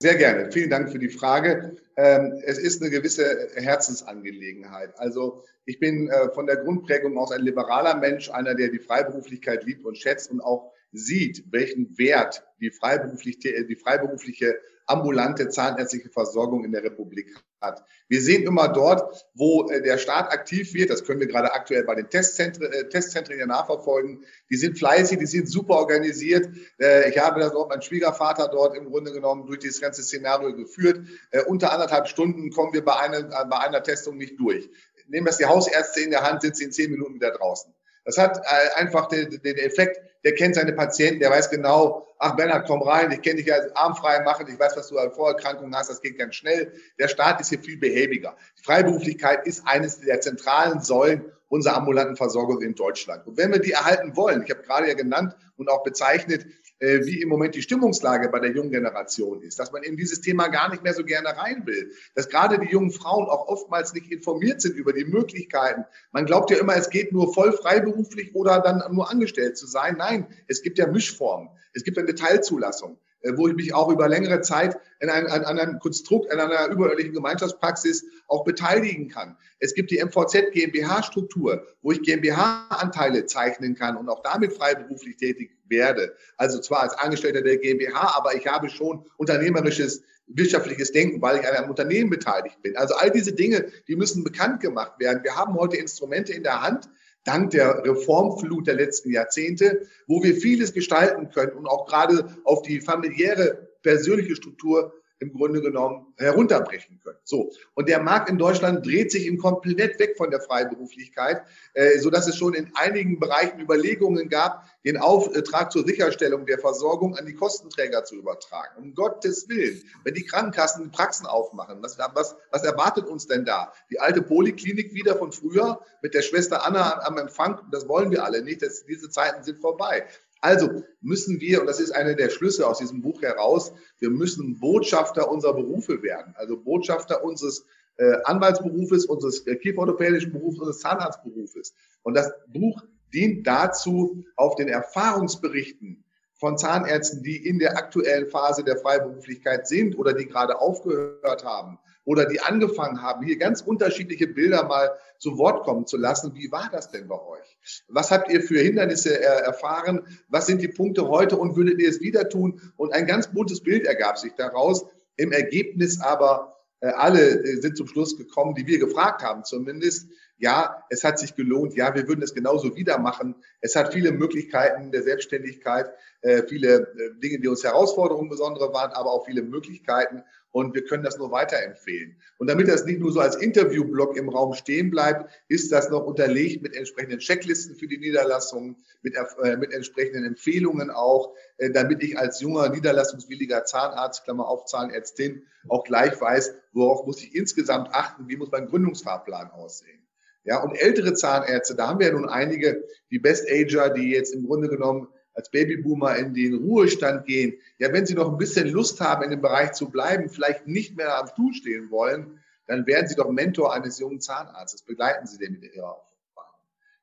Sehr gerne. Vielen Dank für die Frage. Ähm, es ist eine gewisse Herzensangelegenheit. Also ich bin äh, von der Grundprägung aus ein liberaler Mensch, einer, der die Freiberuflichkeit liebt und schätzt und auch sieht, welchen Wert die, freiberuflich, die freiberufliche ambulante zahnärztliche Versorgung in der Republik hat. Wir sehen immer dort, wo äh, der Staat aktiv wird, das können wir gerade aktuell bei den Testzentren, äh, Testzentren ja nachverfolgen, die sind fleißig, die sind super organisiert. Äh, ich habe das auch mein Schwiegervater dort im Grunde genommen durch dieses ganze Szenario geführt. Unter anderthalb Stunden kommen wir bei einer, bei einer Testung nicht durch. Nehmen das die Hausärzte in der Hand, sind sie in zehn Minuten wieder draußen. Das hat einfach den Effekt, der kennt seine Patienten, der weiß genau, ach Bernhard, komm rein, ich kenne dich ja armfrei machen, ich weiß, was du an Vorerkrankungen hast, das geht ganz schnell. Der Staat ist hier viel behäbiger. Die Freiberuflichkeit ist eines der zentralen Säulen unserer ambulanten Versorgung in Deutschland. Und wenn wir die erhalten wollen, ich habe gerade ja genannt und auch bezeichnet, wie im Moment die Stimmungslage bei der jungen Generation ist, dass man in dieses Thema gar nicht mehr so gerne rein will, dass gerade die jungen Frauen auch oftmals nicht informiert sind über die Möglichkeiten. Man glaubt ja immer, es geht nur voll freiberuflich oder dann nur angestellt zu sein. Nein, es gibt ja Mischformen. Es gibt eine Teilzulassung. Äh, wo ich mich auch über längere Zeit in einem, an einem Konstrukt, in einer überörtlichen Gemeinschaftspraxis auch beteiligen kann. Es gibt die MVZ GmbH-Struktur, wo ich GmbH-Anteile zeichnen kann und auch damit freiberuflich tätig werde. Also zwar als Angestellter der GmbH, aber ich habe schon unternehmerisches wirtschaftliches Denken, weil ich an einem Unternehmen beteiligt bin. Also all diese Dinge, die müssen bekannt gemacht werden. Wir haben heute Instrumente in der Hand, dank der Reformflut der letzten Jahrzehnte, wo wir vieles gestalten können und auch gerade auf die familiäre, persönliche Struktur im Grunde genommen herunterbrechen können. So. Und der Markt in Deutschland dreht sich im komplett weg von der Freiberuflichkeit, äh, so dass es schon in einigen Bereichen Überlegungen gab, den Auftrag zur Sicherstellung der Versorgung an die Kostenträger zu übertragen. Um Gottes Willen. Wenn die Krankenkassen Praxen aufmachen, was, was, was erwartet uns denn da? Die alte Poliklinik wieder von früher mit der Schwester Anna am Empfang? Das wollen wir alle nicht. Das, diese Zeiten sind vorbei. Also müssen wir, und das ist eine der Schlüsse aus diesem Buch heraus, wir müssen Botschafter unserer Berufe werden, also Botschafter unseres äh, Anwaltsberufes, unseres äh, kieferorthopädischen Berufs, unseres Zahnarztberufes. Und das Buch dient dazu, auf den Erfahrungsberichten von Zahnärzten, die in der aktuellen Phase der Freiberuflichkeit sind oder die gerade aufgehört haben, oder die angefangen haben, hier ganz unterschiedliche Bilder mal zu Wort kommen zu lassen. Wie war das denn bei euch? Was habt ihr für Hindernisse erfahren? Was sind die Punkte heute und würdet ihr es wieder tun? Und ein ganz buntes Bild ergab sich daraus. Im Ergebnis aber äh, alle äh, sind zum Schluss gekommen, die wir gefragt haben zumindest. Ja, es hat sich gelohnt. Ja, wir würden es genauso wieder machen. Es hat viele Möglichkeiten der Selbstständigkeit, äh, viele Dinge, die uns Herausforderungen besondere waren, aber auch viele Möglichkeiten und wir können das nur weiterempfehlen. Und damit das nicht nur so als Interviewblock im Raum stehen bleibt, ist das noch unterlegt mit entsprechenden Checklisten für die Niederlassungen, mit, äh, mit entsprechenden Empfehlungen auch, äh, damit ich als junger niederlassungswilliger Zahnarzt, Klammer auf Zahnärztin, auch gleich weiß, worauf muss ich insgesamt achten, wie muss mein Gründungsfahrplan aussehen. Ja, und ältere Zahnärzte, da haben wir ja nun einige, die Best-Ager, die jetzt im Grunde genommen als Babyboomer in den Ruhestand gehen, ja, wenn sie noch ein bisschen Lust haben, in dem Bereich zu bleiben, vielleicht nicht mehr am Stuhl stehen wollen, dann werden sie doch Mentor eines jungen Zahnarztes. Begleiten Sie den mit Ihrer Erfahrung.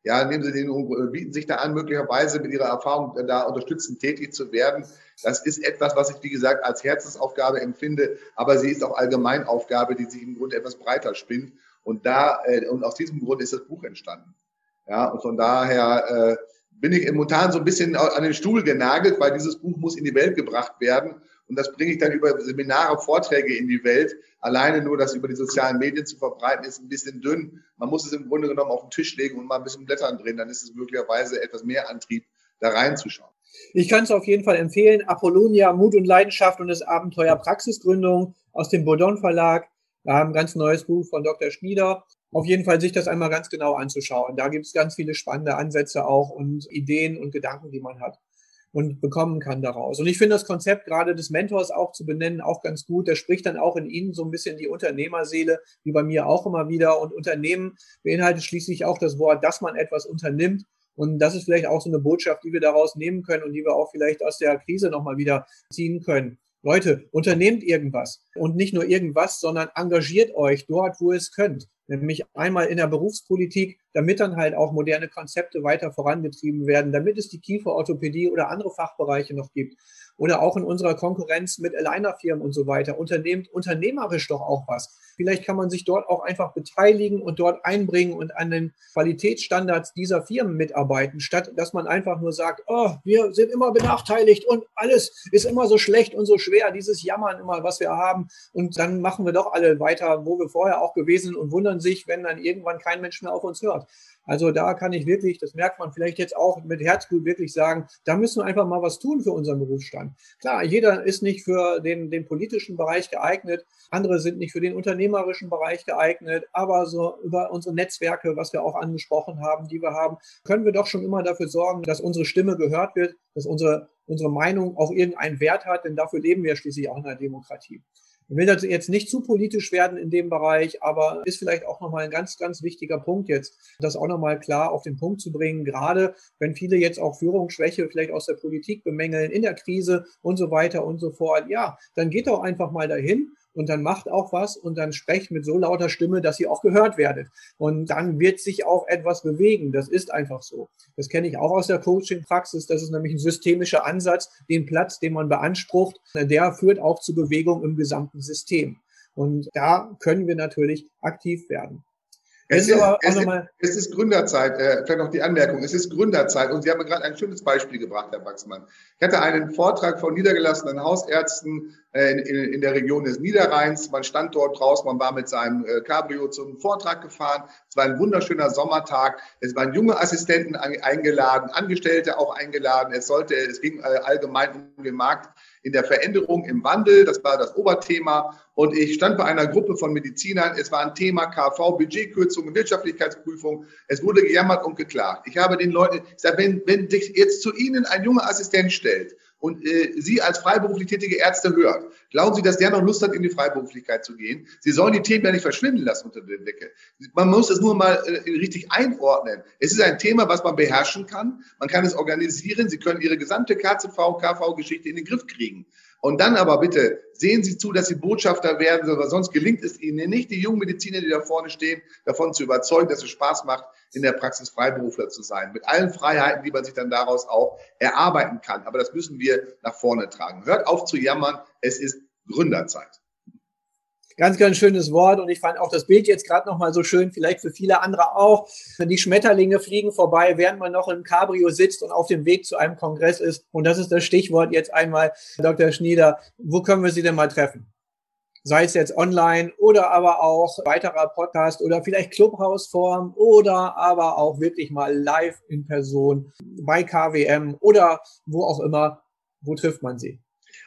Ja, nehmen Sie den bieten sich da an, möglicherweise mit Ihrer Erfahrung da unterstützend tätig zu werden. Das ist etwas, was ich, wie gesagt, als Herzensaufgabe empfinde, aber sie ist auch Allgemeinaufgabe, die sich im Grunde etwas breiter spinnt. Und da, äh, und aus diesem Grund ist das Buch entstanden. Ja, und von daher, äh, bin ich momentan so ein bisschen an den Stuhl genagelt, weil dieses Buch muss in die Welt gebracht werden. Und das bringe ich dann über Seminare, Vorträge in die Welt. Alleine nur das über die sozialen Medien zu verbreiten, ist ein bisschen dünn. Man muss es im Grunde genommen auf den Tisch legen und mal ein bisschen Blättern drin. Dann ist es möglicherweise etwas mehr Antrieb, da reinzuschauen. Ich kann es auf jeden Fall empfehlen. Apollonia, Mut und Leidenschaft und das Abenteuer Praxisgründung aus dem Bodon Verlag. Ein ganz neues Buch von Dr. Schmieder auf jeden Fall sich das einmal ganz genau anzuschauen. Da gibt es ganz viele spannende Ansätze auch und Ideen und Gedanken, die man hat und bekommen kann daraus. Und ich finde das Konzept gerade des Mentors auch zu benennen auch ganz gut. Der spricht dann auch in Ihnen so ein bisschen die Unternehmerseele, wie bei mir auch immer wieder. Und Unternehmen beinhaltet schließlich auch das Wort, dass man etwas unternimmt. Und das ist vielleicht auch so eine Botschaft, die wir daraus nehmen können und die wir auch vielleicht aus der Krise nochmal wieder ziehen können. Leute, unternehmt irgendwas und nicht nur irgendwas, sondern engagiert euch dort, wo es könnt nämlich einmal in der Berufspolitik, damit dann halt auch moderne Konzepte weiter vorangetrieben werden, damit es die Kieferorthopädie oder andere Fachbereiche noch gibt oder auch in unserer Konkurrenz mit Aligner-Firmen und so weiter. Unternehmt unternehmerisch doch auch was. Vielleicht kann man sich dort auch einfach beteiligen und dort einbringen und an den Qualitätsstandards dieser Firmen mitarbeiten, statt dass man einfach nur sagt, oh, wir sind immer benachteiligt und alles ist immer so schlecht und so schwer, dieses Jammern immer, was wir haben. Und dann machen wir doch alle weiter, wo wir vorher auch gewesen sind und wundern sich, wenn dann irgendwann kein Mensch mehr auf uns hört. Also da kann ich wirklich, das merkt man vielleicht jetzt auch mit Herzblut wirklich sagen, da müssen wir einfach mal was tun für unseren Berufsstand. Klar, jeder ist nicht für den, den politischen Bereich geeignet, andere sind nicht für den unternehmerischen Bereich geeignet, aber so über unsere Netzwerke, was wir auch angesprochen haben, die wir haben, können wir doch schon immer dafür sorgen, dass unsere Stimme gehört wird, dass unsere, unsere Meinung auch irgendeinen Wert hat, denn dafür leben wir schließlich auch in einer Demokratie. Ich will jetzt nicht zu politisch werden in dem Bereich, aber ist vielleicht auch nochmal ein ganz, ganz wichtiger Punkt jetzt, das auch nochmal klar auf den Punkt zu bringen, gerade wenn viele jetzt auch Führungsschwäche vielleicht aus der Politik bemängeln, in der Krise und so weiter und so fort. Ja, dann geht doch einfach mal dahin und dann macht auch was und dann sprecht mit so lauter Stimme, dass ihr auch gehört werdet. Und dann wird sich auch etwas bewegen. Das ist einfach so. Das kenne ich auch aus der Coaching-Praxis. Das ist nämlich ein systemischer Ansatz. Den Platz, den man beansprucht, der führt auch zu Bewegung im gesamten System. Und da können wir natürlich aktiv werden. Es ist, es, ist, es ist, Gründerzeit, äh, vielleicht noch die Anmerkung, es ist Gründerzeit und Sie haben gerade ein schönes Beispiel gebracht, Herr Wachsmann. Ich hatte einen Vortrag von niedergelassenen Hausärzten äh, in, in, in, der Region des Niederrheins. Man stand dort draußen, man war mit seinem äh, Cabrio zum Vortrag gefahren. Es war ein wunderschöner Sommertag. Es waren junge Assistenten eingeladen, Angestellte auch eingeladen. Es sollte, es ging äh, allgemein um den Markt in der Veränderung, im Wandel. Das war das Oberthema. Und ich stand bei einer Gruppe von Medizinern. Es war ein Thema KV, Budgetkürzung, Wirtschaftlichkeitsprüfung. Es wurde gejammert und geklagt. Ich habe den Leuten gesagt, wenn, wenn sich jetzt zu Ihnen ein junger Assistent stellt und äh, Sie als freiberuflich tätige Ärzte hört, glauben Sie, dass der noch Lust hat, in die Freiberuflichkeit zu gehen? Sie sollen die Themen ja nicht verschwinden lassen unter der Decke. Man muss es nur mal äh, richtig einordnen. Es ist ein Thema, was man beherrschen kann. Man kann es organisieren. Sie können Ihre gesamte KZV, KV-Geschichte in den Griff kriegen. Und dann aber bitte sehen Sie zu, dass Sie Botschafter werden, sonst gelingt es Ihnen nicht, die jungen Mediziner, die da vorne stehen, davon zu überzeugen, dass es Spaß macht, in der Praxis Freiberufler zu sein. Mit allen Freiheiten, die man sich dann daraus auch erarbeiten kann. Aber das müssen wir nach vorne tragen. Hört auf zu jammern. Es ist Gründerzeit. Ganz, ganz schönes Wort. Und ich fand auch das Bild jetzt gerade nochmal so schön, vielleicht für viele andere auch. Die Schmetterlinge fliegen vorbei, während man noch im Cabrio sitzt und auf dem Weg zu einem Kongress ist. Und das ist das Stichwort jetzt einmal, Dr. Schnieder. Wo können wir Sie denn mal treffen? Sei es jetzt online oder aber auch weiterer Podcast oder vielleicht Clubhouse-Form oder aber auch wirklich mal live in Person bei KWM oder wo auch immer. Wo trifft man sie?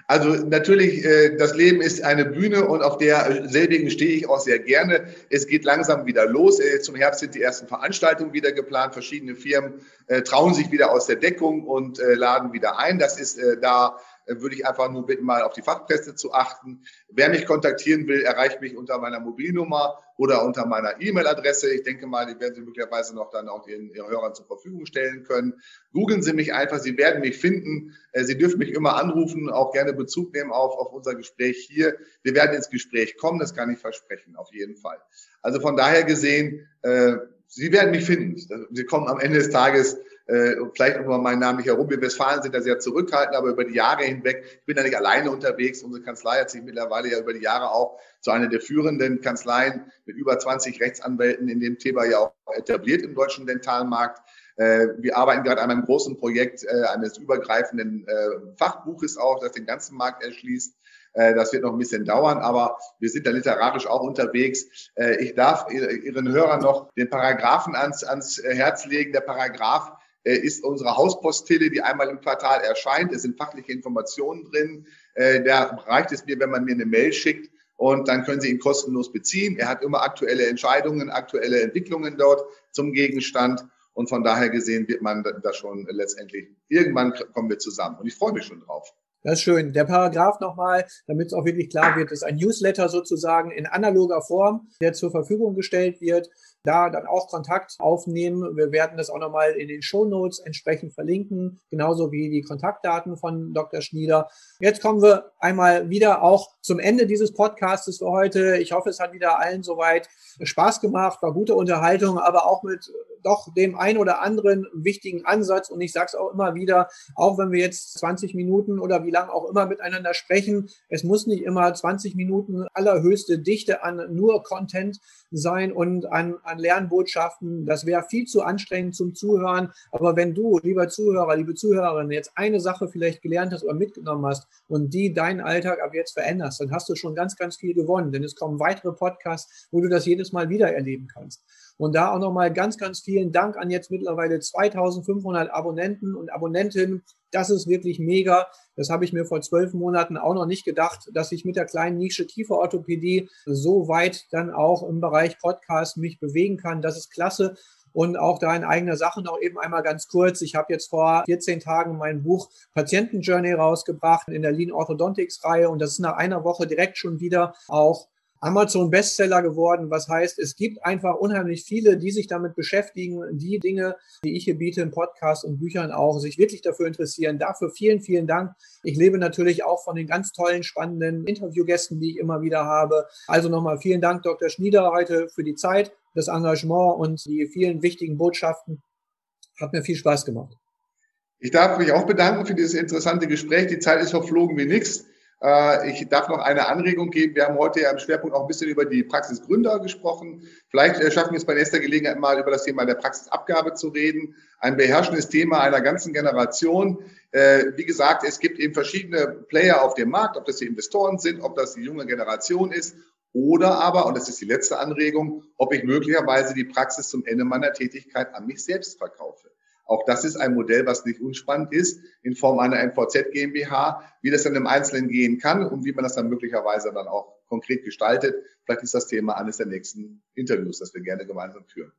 Also natürlich, äh, das Leben ist eine Bühne und auf der selbigen stehe ich auch sehr gerne. Es geht langsam wieder los. Äh, zum Herbst sind die ersten Veranstaltungen wieder geplant. Verschiedene Firmen äh, trauen sich wieder aus der Deckung und laden wieder ein. Das ist da würde ich einfach nur bitten, mal auf die Fachpresse zu achten. Wer mich kontaktieren will, erreicht mich unter meiner Mobilnummer oder unter meiner E-Mail-Adresse. Ich denke mal, die werden Sie möglicherweise noch dann auch Ihren, Ihren Hörern zur Verfügung stellen können. Googeln Sie mich einfach, Sie werden mich finden. Äh, Sie dürfen mich immer anrufen, auch gerne Bezug nehmen auf, auf unser Gespräch hier. Wir werden ins Gespräch kommen, das kann ich versprechen, auf jeden Fall. Also von daher gesehen, äh, Sie werden mich finden. Sie kommen am Ende des Tages äh, vielleicht auch mal meinen Namen nicht herum. Wir Westfalen sind da sehr zurückhaltend, aber über die Jahre hinweg, ich bin da nicht alleine unterwegs. Unsere Kanzlei hat sich mittlerweile ja über die Jahre auch zu einer der führenden Kanzleien mit über 20 Rechtsanwälten in dem Thema ja auch etabliert im deutschen Dentalmarkt. Äh, wir arbeiten gerade an einem großen Projekt äh, eines übergreifenden äh, Fachbuches auch, das den ganzen Markt erschließt. Das wird noch ein bisschen dauern, aber wir sind da literarisch auch unterwegs. Ich darf Ihren Hörern noch den Paragraphen ans, ans Herz legen. Der Paragraph ist unsere Hauspostille, die einmal im Quartal erscheint. Es sind fachliche Informationen drin. Äh, da reicht es mir, wenn man mir eine Mail schickt und dann können Sie ihn kostenlos beziehen. Er hat immer aktuelle Entscheidungen, aktuelle Entwicklungen dort zum Gegenstand. Und von daher gesehen wird man da schon letztendlich, irgendwann kommen wir zusammen. Und ich freue mich schon drauf. Das ist schön. Der Paragraph nochmal, damit es auch wirklich klar wird, ist ein Newsletter sozusagen in analoger Form, der zur Verfügung gestellt wird da dann auch Kontakt aufnehmen. Wir werden das auch nochmal in den Show Notes entsprechend verlinken, genauso wie die Kontaktdaten von Dr. Schnieder. Jetzt kommen wir einmal wieder auch zum Ende dieses Podcasts für heute. Ich hoffe, es hat wieder allen soweit Spaß gemacht, war gute Unterhaltung, aber auch mit doch dem ein oder anderen wichtigen Ansatz. Und ich sage es auch immer wieder, auch wenn wir jetzt 20 Minuten oder wie lange auch immer miteinander sprechen, es muss nicht immer 20 Minuten allerhöchste Dichte an nur Content sein und an, an Lernbotschaften. Das wäre viel zu anstrengend zum Zuhören. Aber wenn du, lieber Zuhörer, liebe Zuhörerin, jetzt eine Sache vielleicht gelernt hast oder mitgenommen hast und die deinen Alltag ab jetzt veränderst, dann hast du schon ganz, ganz viel gewonnen. Denn es kommen weitere Podcasts, wo du das jedes Mal wieder erleben kannst. Und da auch nochmal ganz, ganz vielen Dank an jetzt mittlerweile 2500 Abonnenten und Abonnentinnen. Das ist wirklich mega. Das habe ich mir vor zwölf Monaten auch noch nicht gedacht, dass ich mit der kleinen Nische Kieferorthopädie so weit dann auch im Bereich Podcast mich bewegen kann. Das ist klasse. Und auch da in eigener Sache noch eben einmal ganz kurz. Ich habe jetzt vor 14 Tagen mein Buch Patientenjourney rausgebracht in der Lean Orthodontics Reihe und das ist nach einer Woche direkt schon wieder auch Amazon Bestseller geworden, was heißt, es gibt einfach unheimlich viele, die sich damit beschäftigen, die Dinge, die ich hier biete im Podcast und Büchern auch, sich wirklich dafür interessieren. Dafür vielen, vielen Dank. Ich lebe natürlich auch von den ganz tollen, spannenden Interviewgästen, die ich immer wieder habe. Also nochmal vielen Dank, Dr. Schnieder, heute für die Zeit, das Engagement und die vielen wichtigen Botschaften. Hat mir viel Spaß gemacht. Ich darf mich auch bedanken für dieses interessante Gespräch. Die Zeit ist verflogen wie nichts. Äh, ich darf noch eine Anregung geben. Wir haben heute ja im Schwerpunkt auch ein bisschen über die Praxisgründer gesprochen. Vielleicht äh, schaffen wir es bei nächster Gelegenheit mal über das Thema der Praxisabgabe zu reden. Ein beherrschendes Thema einer ganzen Generation. Äh, wie gesagt, es gibt eben verschiedene Player auf dem Markt, ob das die Investoren sind, ob das die junge Generation ist oder aber, und das ist die letzte Anregung, ob ich möglicherweise die Praxis zum Ende meiner Tätigkeit an mich selbst verkaufe. Auch das ist ein Modell, was nicht unspannend ist, in Form einer NVZ GmbH. Wie das dann im Einzelnen gehen kann und wie man das dann möglicherweise dann auch konkret gestaltet, vielleicht ist das Thema eines der nächsten Interviews, das wir gerne gemeinsam führen.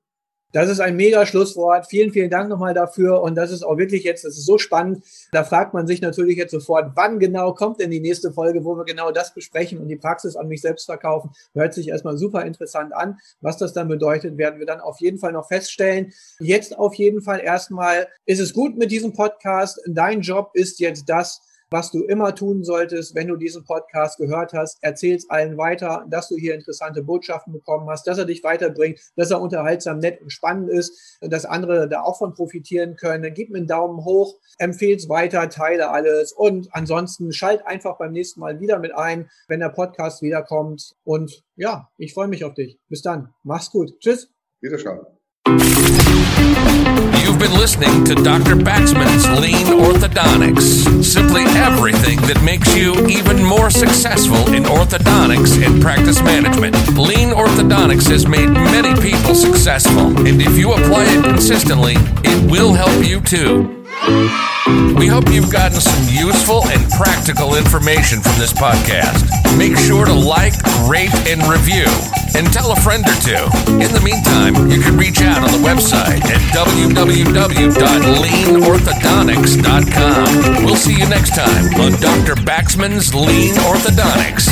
Das ist ein mega Schlusswort. Vielen, vielen Dank nochmal dafür. Und das ist auch wirklich jetzt, das ist so spannend. Da fragt man sich natürlich jetzt sofort, wann genau kommt denn die nächste Folge, wo wir genau das besprechen und die Praxis an mich selbst verkaufen. Hört sich erstmal super interessant an. Was das dann bedeutet, werden wir dann auf jeden Fall noch feststellen. Jetzt auf jeden Fall erstmal ist es gut mit diesem Podcast. Dein Job ist jetzt das, was du immer tun solltest, wenn du diesen Podcast gehört hast. Erzähl es allen weiter, dass du hier interessante Botschaften bekommen hast, dass er dich weiterbringt, dass er unterhaltsam, nett und spannend ist, dass andere da auch von profitieren können. Gib mir einen Daumen hoch, empfehle es weiter, teile alles und ansonsten schalt einfach beim nächsten Mal wieder mit ein, wenn der Podcast wiederkommt. Und ja, ich freue mich auf dich. Bis dann. Mach's gut. Tschüss. Wiederschauen. Been listening to Dr. Baxman's Lean Orthodontics. Simply everything that makes you even more successful in orthodontics and practice management. Lean Orthodontics has made many people successful, and if you apply it consistently, it will help you too. We hope you've gotten some useful and practical information from this podcast. Make sure to like, rate, and review, and tell a friend or two. In the meantime, you can reach out on the website at www.leanorthodontics.com. We'll see you next time on Dr. Baxman's Lean Orthodontics.